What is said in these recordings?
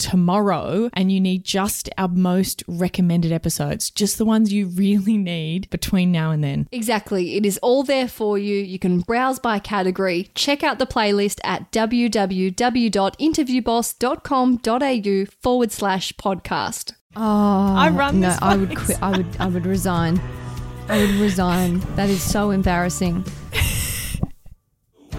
tomorrow and you need just our most recommended episodes, just the ones you really need between now and then. Exactly. It is all there for you. You can browse by category. Check out the playlist at www.interviewboss.com.au forward slash podcast. Oh, I run no, this I would quit. I would. I would resign. I would resign. That is so embarrassing.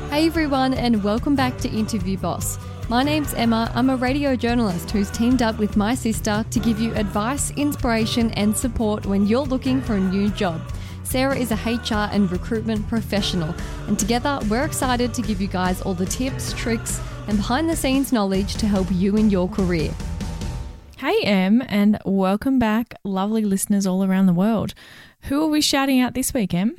hey everyone, and welcome back to Interview Boss. My name's Emma. I'm a radio journalist who's teamed up with my sister to give you advice, inspiration, and support when you're looking for a new job. Sarah is a HR and recruitment professional, and together we're excited to give you guys all the tips, tricks, and behind the scenes knowledge to help you in your career. Hey, Em, and welcome back, lovely listeners all around the world. Who are we shouting out this week, Em?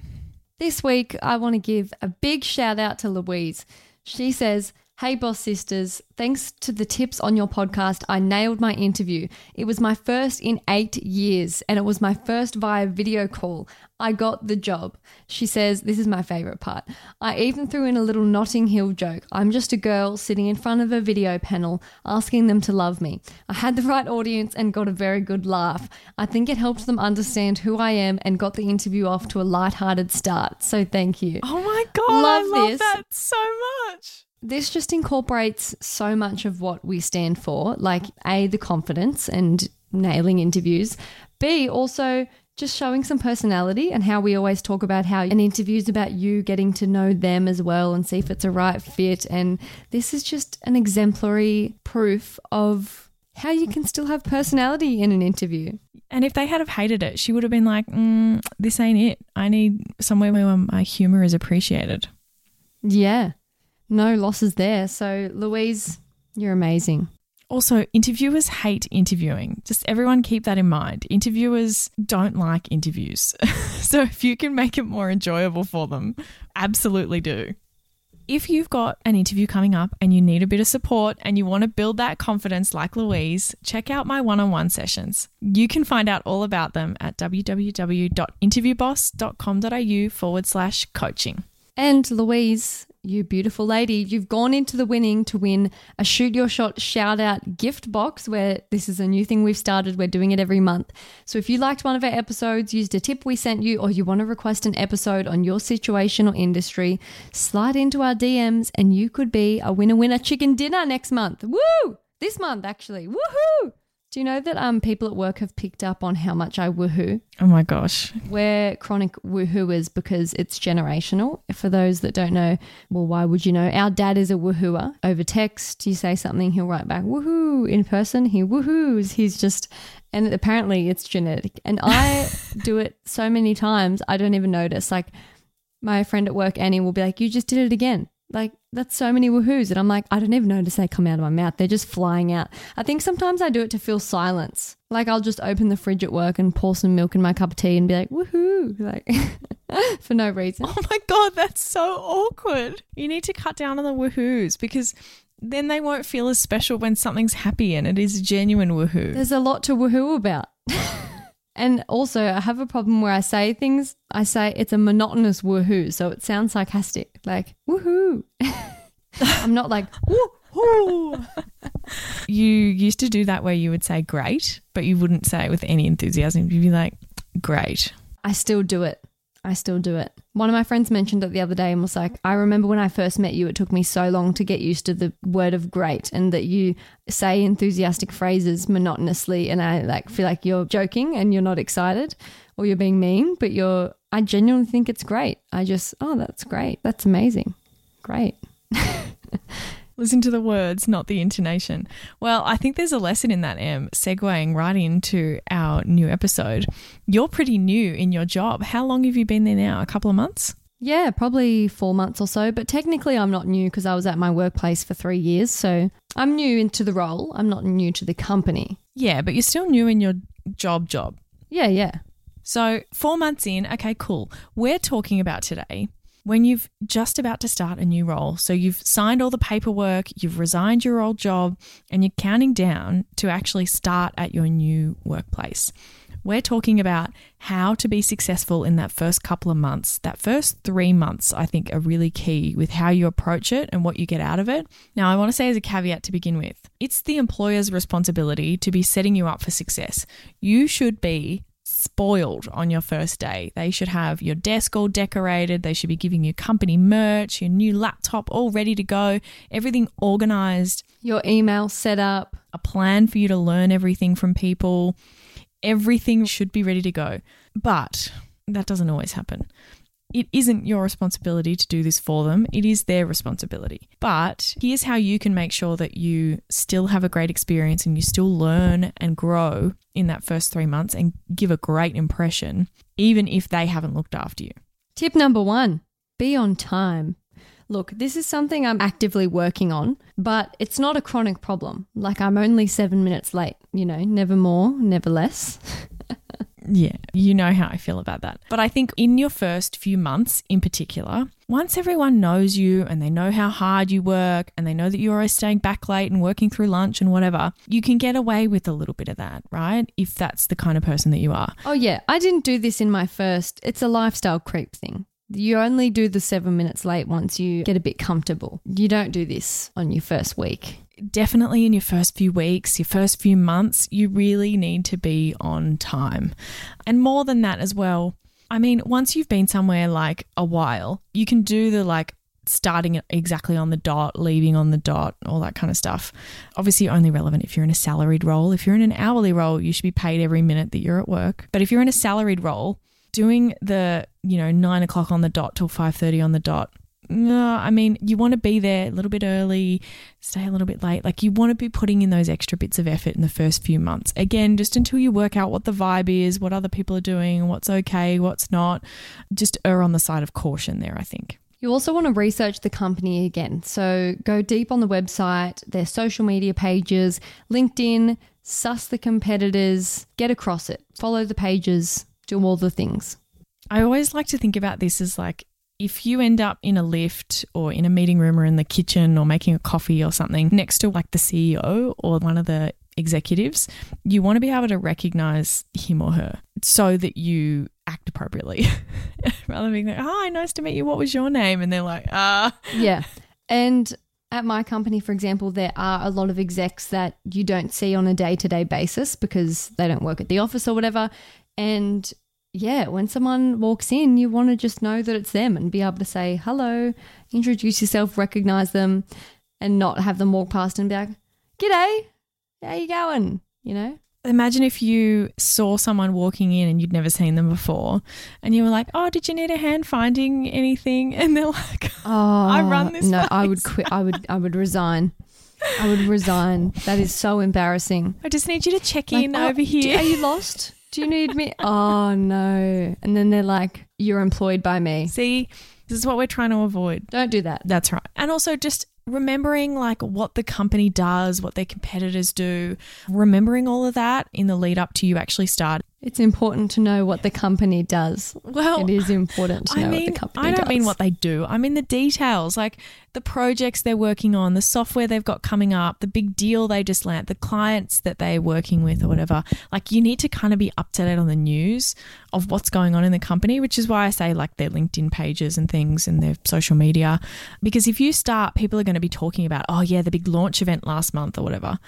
This week, I want to give a big shout out to Louise. She says, Hey, boss sisters, thanks to the tips on your podcast, I nailed my interview. It was my first in eight years, and it was my first via video call. I got the job. She says, This is my favorite part. I even threw in a little Notting Hill joke. I'm just a girl sitting in front of a video panel asking them to love me. I had the right audience and got a very good laugh. I think it helped them understand who I am and got the interview off to a light-hearted start. So thank you. Oh my God, Love I love this. that so much. This just incorporates so much of what we stand for, like A, the confidence and nailing interviews, B, also just showing some personality and how we always talk about how an interview is about you getting to know them as well and see if it's a right fit. And this is just an exemplary proof of how you can still have personality in an interview. And if they had have hated it, she would have been like, mm, "This ain't it. I need somewhere where my humor is appreciated." Yeah, no losses there. So, Louise, you're amazing. Also, interviewers hate interviewing. Just everyone keep that in mind. Interviewers don't like interviews. so if you can make it more enjoyable for them, absolutely do. If you've got an interview coming up and you need a bit of support and you want to build that confidence like Louise, check out my one on one sessions. You can find out all about them at www.interviewboss.com.au forward slash coaching. And Louise, you beautiful lady, you've gone into the winning to win a shoot your shot shout out gift box where this is a new thing we've started. We're doing it every month. So if you liked one of our episodes, used a tip we sent you, or you want to request an episode on your situation or industry, slide into our DMs and you could be a winner winner chicken dinner next month. Woo! This month actually. Woohoo! Do you know that um people at work have picked up on how much I woohoo? Oh my gosh. We're chronic woohooers because it's generational. For those that don't know, well, why would you know? Our dad is a woohooer. Over text, you say something, he'll write back woohoo. In person, he woohoos. He's just, and apparently it's genetic. And I do it so many times, I don't even notice. Like my friend at work, Annie, will be like, You just did it again. Like, that's so many woohoos. And I'm like, I don't even notice they come out of my mouth. They're just flying out. I think sometimes I do it to fill silence. Like, I'll just open the fridge at work and pour some milk in my cup of tea and be like, woohoo. Like, for no reason. Oh my God, that's so awkward. You need to cut down on the woohoos because then they won't feel as special when something's happy and it is a genuine woohoo. There's a lot to woohoo about. and also, I have a problem where I say things, I say it's a monotonous woohoo. So it sounds sarcastic, like woohoo. I'm not like, Woohoo! you used to do that where you would say great, but you wouldn't say it with any enthusiasm. You'd be like, great. I still do it. I still do it. One of my friends mentioned it the other day and was like, I remember when I first met you, it took me so long to get used to the word of great and that you say enthusiastic phrases monotonously. And I like feel like you're joking and you're not excited or you're being mean, but you're, I genuinely think it's great. I just, oh, that's great. That's amazing. Great. Listen to the words, not the intonation. Well, I think there's a lesson in that, Em, segueing right into our new episode. You're pretty new in your job. How long have you been there now? A couple of months? Yeah, probably four months or so. But technically, I'm not new because I was at my workplace for three years. So I'm new into the role. I'm not new to the company. Yeah, but you're still new in your job job. Yeah, yeah. So, four months in, okay, cool. We're talking about today when you've just about to start a new role. So, you've signed all the paperwork, you've resigned your old job, and you're counting down to actually start at your new workplace. We're talking about how to be successful in that first couple of months. That first three months, I think, are really key with how you approach it and what you get out of it. Now, I want to say as a caveat to begin with it's the employer's responsibility to be setting you up for success. You should be spoiled on your first day. They should have your desk all decorated. They should be giving you company merch, your new laptop all ready to go, everything organized, Your email set up. a plan for you to learn everything from people. Everything should be ready to go. But that doesn't always happen. It isn't your responsibility to do this for them, it is their responsibility. But here's how you can make sure that you still have a great experience and you still learn and grow in that first three months and give a great impression, even if they haven't looked after you. Tip number one be on time. Look, this is something I'm actively working on, but it's not a chronic problem. Like, I'm only seven minutes late, you know, never more, never less. Yeah, you know how I feel about that. But I think in your first few months in particular, once everyone knows you and they know how hard you work and they know that you're always staying back late and working through lunch and whatever, you can get away with a little bit of that, right? If that's the kind of person that you are. Oh, yeah, I didn't do this in my first. It's a lifestyle creep thing. You only do the seven minutes late once you get a bit comfortable. You don't do this on your first week. Definitely in your first few weeks, your first few months, you really need to be on time. And more than that as well. I mean, once you've been somewhere like a while, you can do the like starting exactly on the dot, leaving on the dot, all that kind of stuff. Obviously, only relevant if you're in a salaried role. If you're in an hourly role, you should be paid every minute that you're at work. But if you're in a salaried role, doing the you know nine o'clock on the dot till five thirty on the dot. No, I mean you want to be there a little bit early, stay a little bit late. Like you want to be putting in those extra bits of effort in the first few months. Again, just until you work out what the vibe is, what other people are doing, what's okay, what's not. Just err on the side of caution there. I think. You also want to research the company again. So go deep on the website, their social media pages, LinkedIn, suss the competitors, get across it, follow the pages, do all the things. I always like to think about this as like if you end up in a lift or in a meeting room or in the kitchen or making a coffee or something next to like the CEO or one of the executives, you want to be able to recognize him or her so that you act appropriately rather than being like, hi, nice to meet you. What was your name? And they're like, ah. Yeah. And at my company, for example, there are a lot of execs that you don't see on a day to day basis because they don't work at the office or whatever. And yeah, when someone walks in, you want to just know that it's them and be able to say hello, introduce yourself, recognize them, and not have them walk past and be like, G'day, how you going? You know? Imagine if you saw someone walking in and you'd never seen them before, and you were like, "Oh, did you need a hand finding anything?" And they're like, Oh, I run this No, I would quit. I would. I would resign. I would resign. That is so embarrassing. "I just need you to check Like, in "Oh, over here." are you lost? Do you need me? Oh no! And then they're like, "You're employed by me." See, this is what we're trying to avoid. Don't do that. That's right. And also just remembering like what the company does, what their competitors do, remembering all of that in the lead up to you actually start. It's important to know what the company does. Well, it is important to know I mean, what the company does. I don't does. mean what they do. I mean the details, like the projects they're working on, the software they've got coming up, the big deal they just landed, the clients that they're working with or whatever. Like you need to kind of be up to date on the news of what's going on in the company, which is why I say like their LinkedIn pages and things and their social media. Because if you start, people are going to be talking about, oh yeah, the big launch event last month or whatever.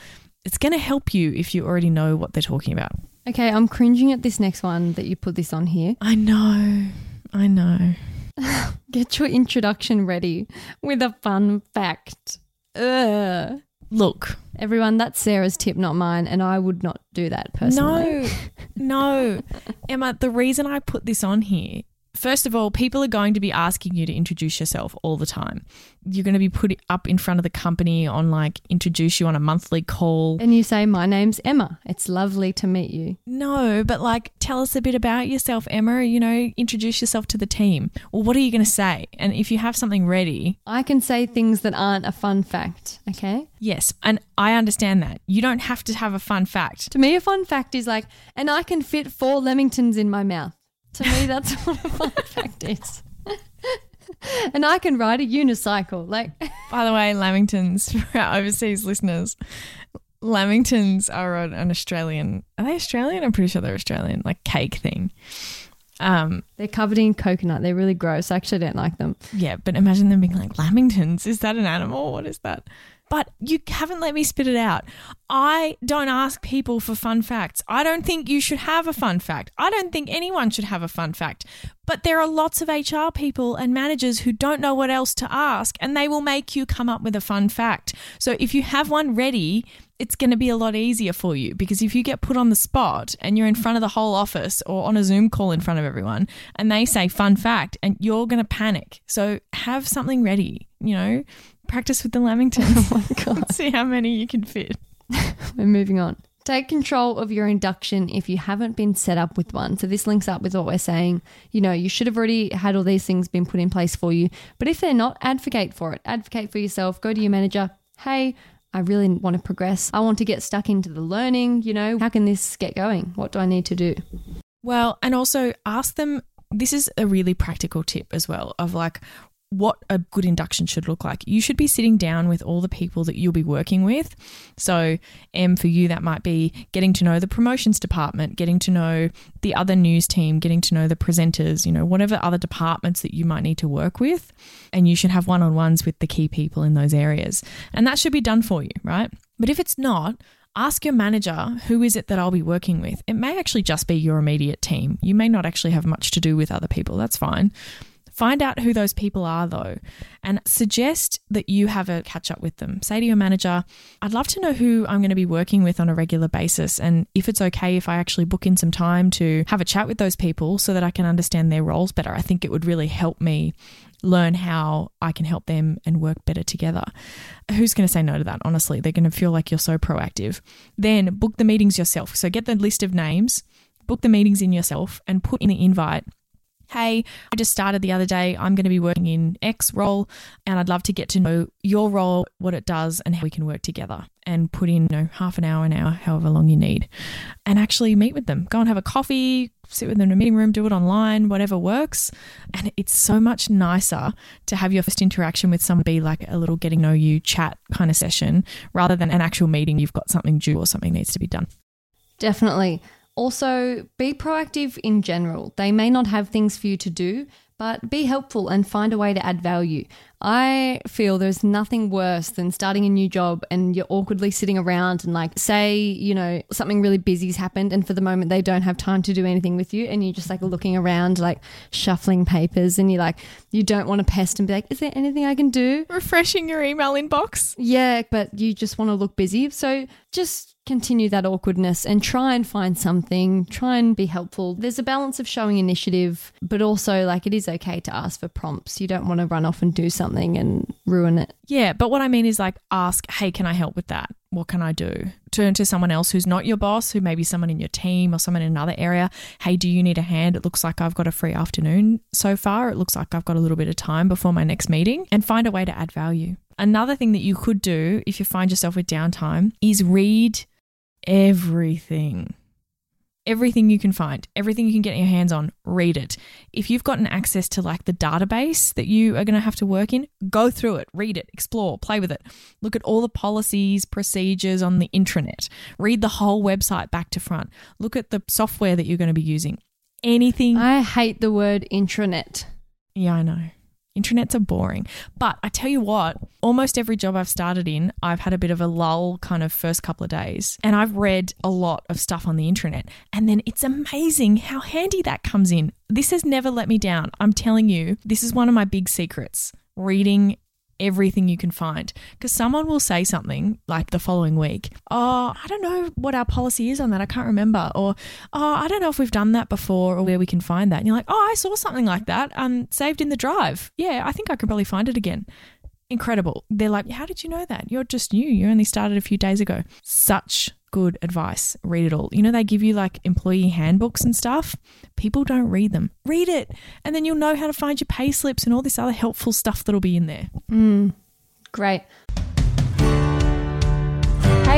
It's going to help you if you already know what they're talking about. Okay, I'm cringing at this next one that you put this on here. I know. I know. Get your introduction ready with a fun fact. Ugh. Look, Everyone, that's Sarah's tip, not mine, and I would not do that personally. No, no. Emma, the reason I put this on here First of all, people are going to be asking you to introduce yourself all the time. You're going to be put up in front of the company on like introduce you on a monthly call. And you say, My name's Emma. It's lovely to meet you. No, but like tell us a bit about yourself, Emma. You know, introduce yourself to the team. Well, what are you going to say? And if you have something ready, I can say things that aren't a fun fact, okay? yes, and I understand that. You don't have to have a fun fact. To me, a fun fact is like, and I can fit four Lamingtons in my mouth. To me, that's what a fun fact is. and I can ride a unicycle. Like, By the way, Lamingtons for our overseas listeners. Lamingtons are an an Australian. Are they Australian? I'm pretty sure they're Australian. Like cake thing. Um, they're covered in coconut. They're really gross. I actually don't like them. yeah, but imagine them being like Lamingtons. Is that an animal? What is that? But you haven't let me spit it out. I don't ask people for fun facts. I don't think you should have a fun fact. I don't think anyone should have a fun fact. But there are lots of HR people and managers who don't know what else to ask and they will make you come up with a fun fact. So if you have one ready, it's going to be a lot easier for you because if you get put on the spot and you're in front of the whole office or on a Zoom call in front of everyone and they say fun fact and you're going to panic. So have something ready, you know, practice with the Lamingtons. Oh my God. See how many you can fit. We're moving on. Take control of your induction if you haven't been set up with one. So, this links up with what we're saying. You know, you should have already had all these things been put in place for you. But if they're not, advocate for it. Advocate for yourself. Go to your manager. Hey, I really want to progress. I want to get stuck into the learning. You know, how can this get going? What do I need to do? Well, and also ask them this is a really practical tip as well of like what a good induction should look like. You should be sitting down with all the people that you'll be working with. So, Em for you that might be getting to know the promotions department, getting to know the other news team, getting to know the presenters, you know, whatever other departments that you might need to work with, and you should have one-on-ones with the key people in those areas. And that should be done for you, right? But if it's not, ask your manager who is it that I'll be working with. It may actually just be your immediate team. You may not actually have much to do with other people. That's fine. Find out who those people are though and suggest that you have a catch up with them. Say to your manager, I'd love to know who I'm going to be working with on a regular basis and if it's okay if I actually book in some time to have a chat with those people so that I can understand their roles better. I think it would really help me learn how I can help them and work better together. Who's going to say no to that? Honestly, they're going to feel like you're so proactive. Then book the meetings yourself. So get the list of names, book the meetings in yourself, and put in the invite. Hey, I just started the other day. I'm going to be working in X role, and I'd love to get to know your role, what it does, and how we can work together. And put in, you know, half an hour, an hour, however long you need, and actually meet with them. Go and have a coffee, sit with them in a meeting room, do it online, whatever works. And it's so much nicer to have your first interaction with someone be like a little getting know you chat kind of session rather than an actual meeting. You've got something due or something needs to be done. Definitely. Also, be proactive in general. They may not have things for you to do, but be helpful and find a way to add value. I feel there's nothing worse than starting a new job and you're awkwardly sitting around and, like, say, you know, something really busy's happened and for the moment they don't have time to do anything with you and you're just like looking around, like shuffling papers and you're like, you don't want to pest and be like, is there anything I can do? Refreshing your email inbox. Yeah, but you just want to look busy. So just continue that awkwardness and try and find something, try and be helpful. There's a balance of showing initiative, but also like it is okay to ask for prompts. You don't want to run off and do something and ruin it. Yeah, but what I mean is like ask, hey, can I help with that? What can I do? Turn to someone else who's not your boss, who may be someone in your team or someone in another area. Hey, do you need a hand? It looks like I've got a free afternoon so far. It looks like I've got a little bit of time before my next meeting and find a way to add value. Another thing that you could do if you find yourself with downtime is read everything. Hmm. Everything you can find, everything you can get your hands on, read it. If you've gotten access to like the database that you are going to have to work in, go through it, read it, explore, play with it. Look at all the policies, procedures on the intranet. Read the whole website back to front. Look at the software that you're going to be using. Anything. I hate the word intranet. Yeah, I know. Intranets are boring. But I tell you what, almost every job I've started in, I've had a bit of a lull kind of first couple of days. And I've read a lot of stuff on the intranet. And then it's amazing how handy that comes in. This has never let me down. I'm telling you, this is one of my big secrets reading everything you can find. Because someone will say something like the following week oh i don't know what our policy is on that i can't remember or oh i don't know if we've done that before or where we can find that and you're like oh i saw something like that um saved in the drive. Yeah i think i could probably find it again. Incredible. They're like how did you know that? You're just new. You only started a few days ago. Such good advice. Read it all. You know, they give you like employee handbooks and stuff. People don't read them. Read it, and then you'll know how to find your pay slips and all this other helpful stuff that'll be in there. Mm, great.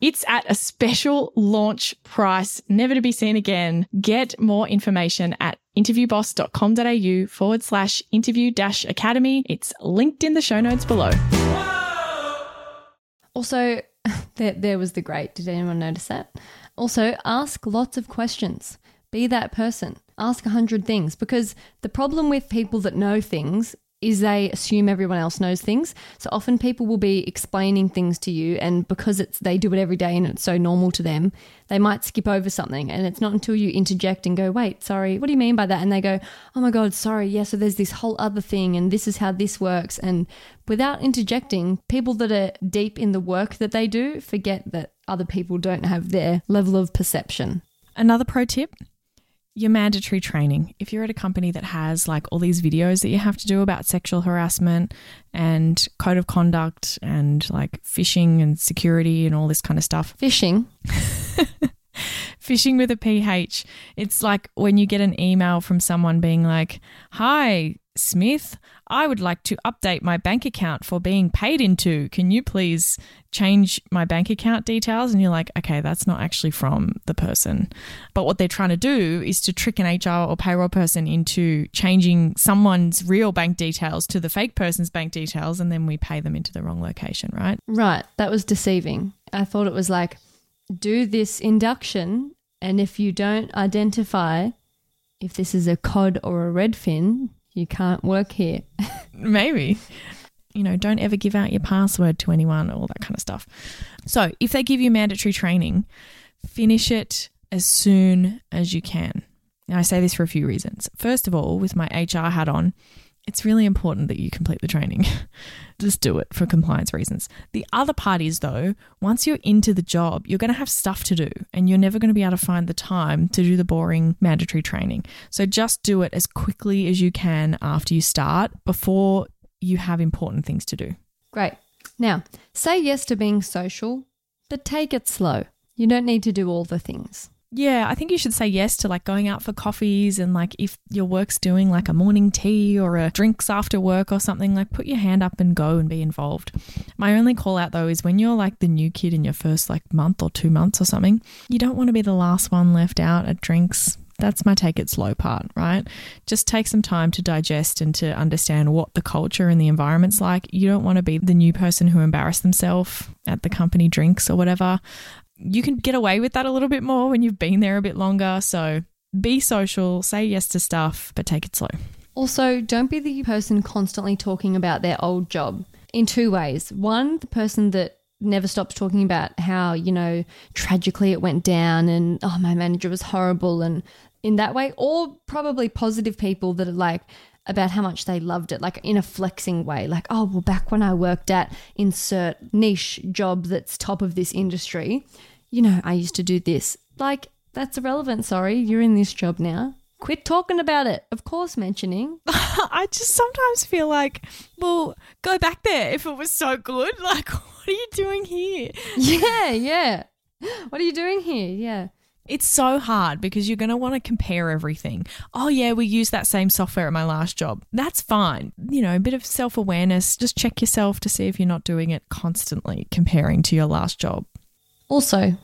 It's at a special launch price, never to be seen again. Get more information at interviewboss.com.au forward slash interview dash academy. It's linked in the show notes below. Also, there, there was the great. Did anyone notice that? Also, ask lots of questions. Be that person. Ask a hundred things because the problem with people that know things is they assume everyone else knows things. So often people will be explaining things to you and because it's they do it every day and it's so normal to them, they might skip over something and it's not until you interject and go, "Wait, sorry, what do you mean by that?" and they go, "Oh my god, sorry. Yeah, so there's this whole other thing and this is how this works." And without interjecting, people that are deep in the work that they do forget that other people don't have their level of perception. Another pro tip your mandatory training. If you're at a company that has like all these videos that you have to do about sexual harassment and code of conduct and like phishing and security and all this kind of stuff. Phishing? phishing with a PH. It's like when you get an email from someone being like, Hi, Smith, I would like to update my bank account for being paid into. Can you please change my bank account details? And you're like, okay, that's not actually from the person. But what they're trying to do is to trick an HR or payroll person into changing someone's real bank details to the fake person's bank details, and then we pay them into the wrong location, right? Right. That was deceiving. I thought it was like, do this induction, and if you don't identify if this is a cod or a redfin, you can't work here. Maybe. You know, don't ever give out your password to anyone, all that kind of stuff. So, if they give you mandatory training, finish it as soon as you can. Now, I say this for a few reasons. First of all, with my HR hat on, it's really important that you complete the training. Just do it for compliance reasons. The other part is, though, once you're into the job, you're going to have stuff to do and you're never going to be able to find the time to do the boring mandatory training. So just do it as quickly as you can after you start before you have important things to do. Great. Now, say yes to being social, but take it slow. You don't need to do all the things. Yeah, I think you should say yes to like going out for coffees and like if your work's doing like a morning tea or a drinks after work or something, like put your hand up and go and be involved. My only call out though is when you're like the new kid in your first like month or two months or something, you don't want to be the last one left out at drinks. That's my take it slow part, right? Just take some time to digest and to understand what the culture and the environment's like. You don't want to be the new person who embarrassed themselves at the company drinks or whatever you can get away with that a little bit more when you've been there a bit longer. So be social, say yes to stuff, but take it slow. Also, don't be the person constantly talking about their old job in two ways. One, the person that never stops talking about how, you know, tragically it went down and, oh, my manager was horrible. And in that way, or probably positive people that are like, about how much they loved it, like in a flexing way, like, oh, well, back when I worked at insert niche job that's top of this industry, you know, I used to do this. Like, that's irrelevant. Sorry, you're in this job now. Quit talking about it. Of course, mentioning. I just sometimes feel like, well, go back there if it was so good. Like, what are you doing here? Yeah, yeah. What are you doing here? Yeah. It's so hard because you're going to want to compare everything. Oh, yeah, we use that same software at my last job. That's fine. You know, a bit of self awareness. Just check yourself to see if you're not doing it constantly comparing to your last job. Also,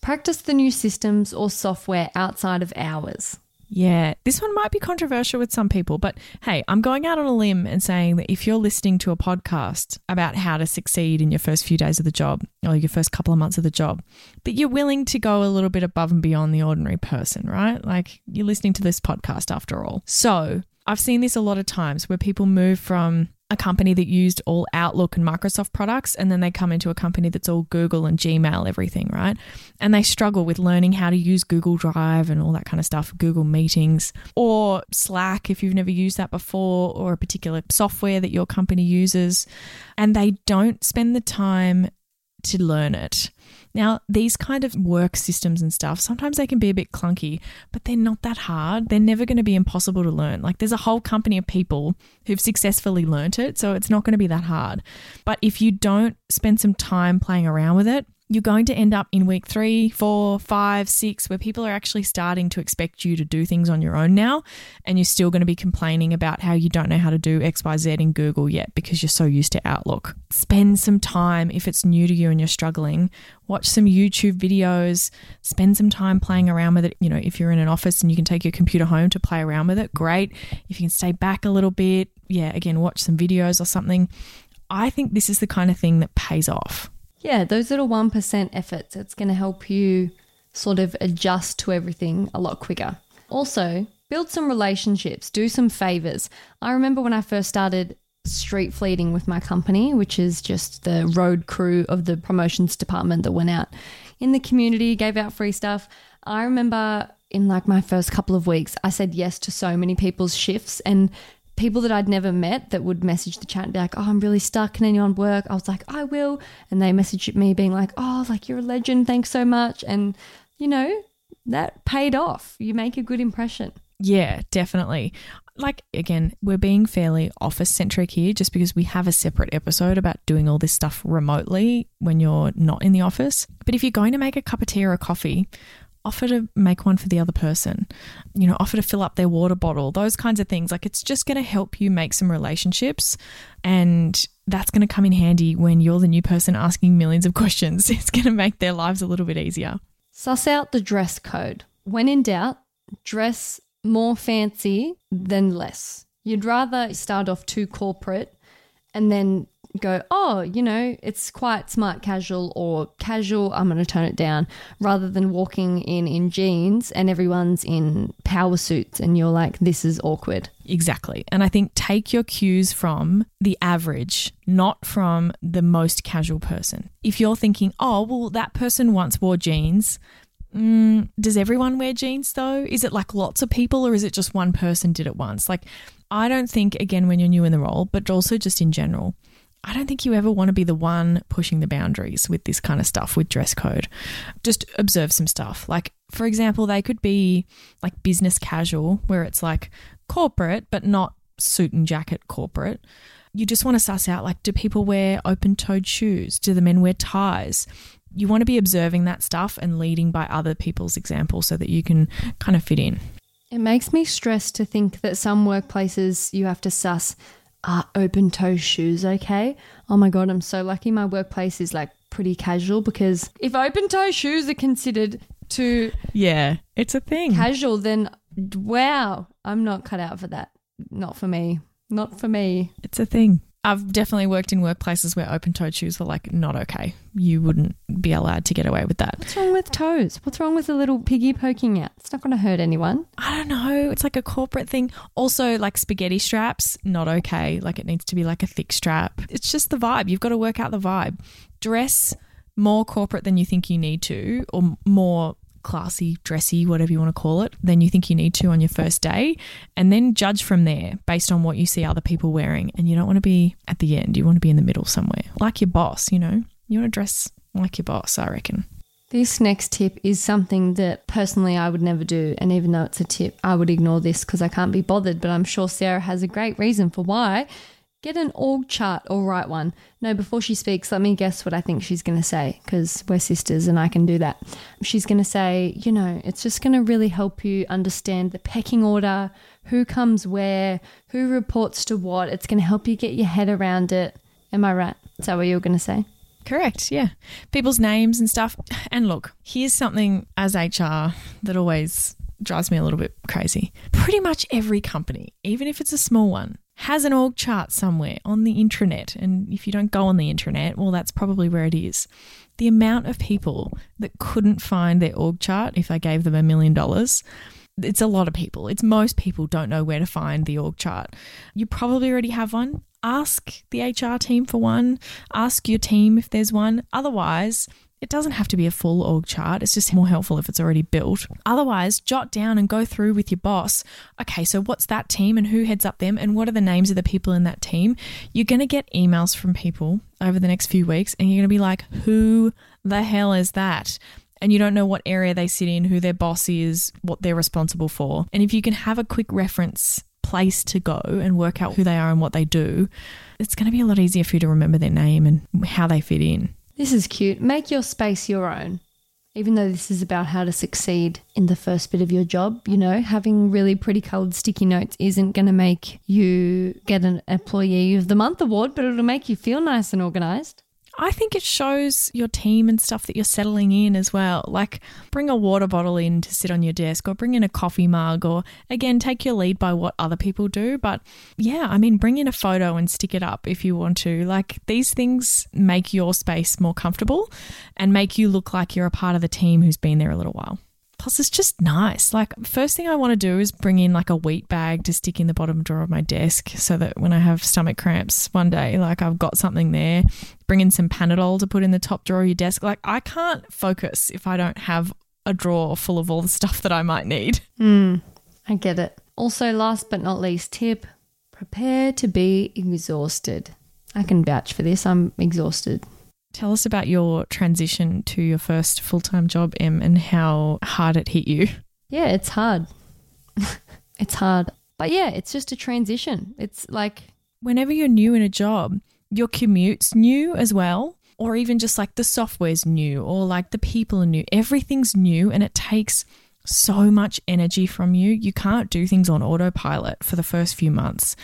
practice the new systems or software outside of hours. Yeah, this one might be controversial with some people, but hey, I'm going out on a limb and saying that if you're listening to a podcast about how to succeed in your first few days of the job or your first couple of months of the job, that you're willing to go a little bit above and beyond the ordinary person, right? Like you're listening to this podcast after all. So I've seen this a lot of times where people move from a company that used all Outlook and Microsoft products, and then they come into a company that's all Google and Gmail, everything, right? And they struggle with learning how to use Google Drive and all that kind of stuff, Google Meetings, or Slack if you've never used that before, or a particular software that your company uses. And they don't spend the time to learn it. Now, these kind of work systems and stuff, sometimes they can be a bit clunky, but they're not that hard. They're never going to be impossible to learn. Like there's a whole company of people who've successfully learnt it, so it's not going to be that hard. But if you don't spend some time playing around with it, you're going to end up in week three, four, five, six, where people are actually starting to expect you to do things on your own now. And you're still going to be complaining about how you don't know how to do XYZ in Google yet because you're so used to Outlook. Spend some time if it's new to you and you're struggling. Watch some YouTube videos, spend some time playing around with it. You know, if you're in an office and you can take your computer home to play around with it, great. If you can stay back a little bit, yeah, again, watch some videos or something. I think this is the kind of thing that pays off. Yeah, those little 1% efforts, it's going to help you sort of adjust to everything a lot quicker. Also, build some relationships, do some favors. I remember when I first started street fleeting with my company, which is just the road crew of the promotions department that went out in the community, gave out free stuff. I remember in like my first couple of weeks, I said yes to so many people's shifts and people that I'd never met that would message the chat and be like, "Oh, I'm really stuck. Can anyone work?" I was like, "I will," and they messaged me being like, "Oh, like you're a legend. Thanks so much." And you know that paid off. You make a good impression. Yeah, definitely. Like, again, we're being fairly office centric here just because we have a separate episode about doing all this stuff remotely when you're not in the office. But if you're going to make a cup of tea or a coffee, offer to make one for the other person, you know, offer to fill up their water bottle, those kinds of things. Like it's just going to help you make some relationships and that's going to come in handy when you're the new person asking millions of questions. It's going to make their lives a little bit easier. Suss out the dress code. When in doubt, dress more fancy than less. You'd rather start off too corporate and then go, oh, you know, it's quite smart casual or casual, I'm going to tone it down, rather than walking in in jeans and everyone's in power suits and you're like, this is awkward. Exactly. And I think take your cues from the average, not from the most casual person. If you're thinking, oh, well, that person once wore jeans, Mm, does everyone wear jeans though? Is it like lots of people or is it just one person did it once? Like, I don't think, again, when you're new in the role, but also just in general, I don't think you ever want to be the one pushing the boundaries with this kind of stuff with dress code. Just observe some stuff. Like, for example, they could be like business casual, where it's like corporate, but not suit and jacket corporate. You just want to suss out like, do people wear open toed shoes? Do the men wear ties? You want to be observing that stuff and leading by other people's example so that you can kind of fit in. It makes me stressed to think that some workplaces you have to suss are open toe shoes okay? Oh my god, I'm so lucky my workplace is like pretty casual because if open toe shoes are considered too Yeah, it's a thing. casual, then wow, I'm not cut out for that. Not for me. Not for me. It's a thing. I've definitely worked in workplaces where open toed shoes were like not okay. You wouldn't be allowed to get away with that. What's wrong with toes? What's wrong with a little piggy poking out? It's not going to hurt anyone. I don't know. It's like a corporate thing. Also, like spaghetti straps, not okay. Like it needs to be like a thick strap. It's just the vibe. You've got to work out the vibe. Dress more corporate than you think you need to, or more classy, dressy, whatever you want to call it, than you think you need to on your first day. And then judge from there based on what you see other people wearing. And you don't want to be at the end, you want to be in the middle somewhere, like your boss, you know? You want to dress like your boss, I reckon. This next tip is something that personally I would never do. And even though it's a tip, I would ignore this because I can't be bothered. But I'm sure Sarah has a great reason for why. Get an org chart or write one. No, before she speaks, let me guess what I think she's going to say because we're sisters and I can do that. She's going to say, you know, it's just going to really help you understand the pecking order, who comes where, who reports to what. It's going to help you get your head around it. Am I right? Is that what you were going to say? Correct, yeah. People's names and stuff. And look, here's something as HR that always drives me a little bit crazy. Pretty much every company, even if it's a small one, has an org chart somewhere on the intranet. And if you don't go on the intranet, well, that's probably where it is. The amount of people that couldn't find their org chart if I gave them a million dollars it's a lot of people. It's most people don't know where to find the org chart. You probably already have one. Ask the HR team for one. Ask your team if there's one. Otherwise, it doesn't have to be a full org chart. It's just more helpful if it's already built. Otherwise, jot down and go through with your boss. Okay, so what's that team and who heads up them and what are the names of the people in that team? You're going to get emails from people over the next few weeks and you're going to be like, who the hell is that? and you don't know what area they sit in, who their boss is, what they're responsible for. And if you can have a quick reference place to go and work out who they are and what they do, it's going to be a lot easier for you to remember their name and how they fit in. This is cute. Make your space your own. Even though this is about how to succeed in the first bit of your job, you know, having really pretty colored sticky notes isn't going to make you get an Employee of the Month award, but it'll make you feel nice and organized. I think it shows your team and stuff that you're settling in as well. Like, bring a water bottle in to sit on your desk, or bring in a coffee mug, or again, take your lead by what other people do. But yeah, I mean, bring in a photo and stick it up if you want to. Like, these things make your space more comfortable and make you look like you're a part of the team who's been there a little while. Plus, it's just nice. Like, first thing I want to do is bring in like a wheat bag to stick in the bottom drawer of my desk so that when I have stomach cramps one day, like I've got something there. Bring in some Panadol to put in the top drawer of your desk. Like, I can't focus if I don't have a drawer full of all the stuff that I might need. Hmm, I get it. Also, last but not least, tip prepare to be exhausted. I can vouch for this. I'm exhausted. Tell us about your transition to your first full time job, Em, and how hard it hit you. Yeah, it's hard. it's hard. But yeah, it's just a transition. It's like whenever you're new in a job, your commute's new as well, or even just like the software's new, or like the people are new. Everything's new, and it takes so much energy from you. You can't do things on autopilot for the first few months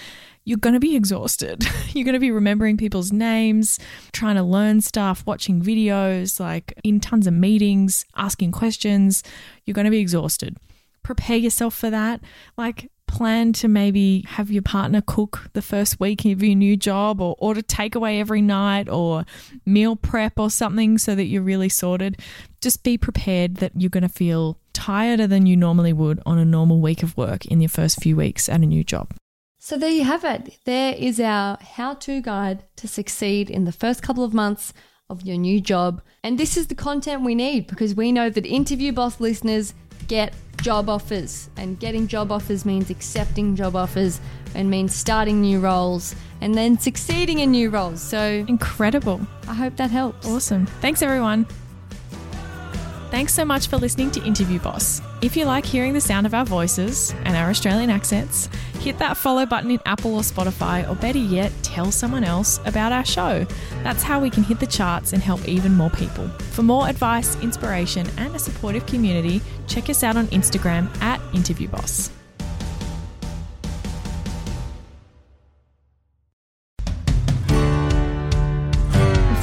you're going to be exhausted. you're going to be remembering people's names, trying to learn stuff, watching videos, like in tons of meetings, asking questions. You're going to be exhausted. Prepare yourself for that. Like, plan to maybe have your partner cook the first week of your new job or order takeaway every night or meal prep or something so that you're really sorted. Just be prepared that you're going to feel tireder than you normally would on a normal week of work in your first few weeks at a new job. So there you have it. There is our how to guide to succeed in the first couple of months of your new job. And this is the content we need because we know that interview boss listeners get job offers. And getting job offers means accepting job offers and means starting new roles and then succeeding in new roles. So incredible. I hope that helps. Awesome. Thanks, everyone. Thanks so much for listening to Interview Boss. If you like hearing the sound of our voices and our Australian accents, hit that follow button in Apple or Spotify, or better yet, tell someone else about our show. That's how we can hit the charts and help even more people. For more advice, inspiration, and a supportive community, check us out on Instagram at Interview Boss.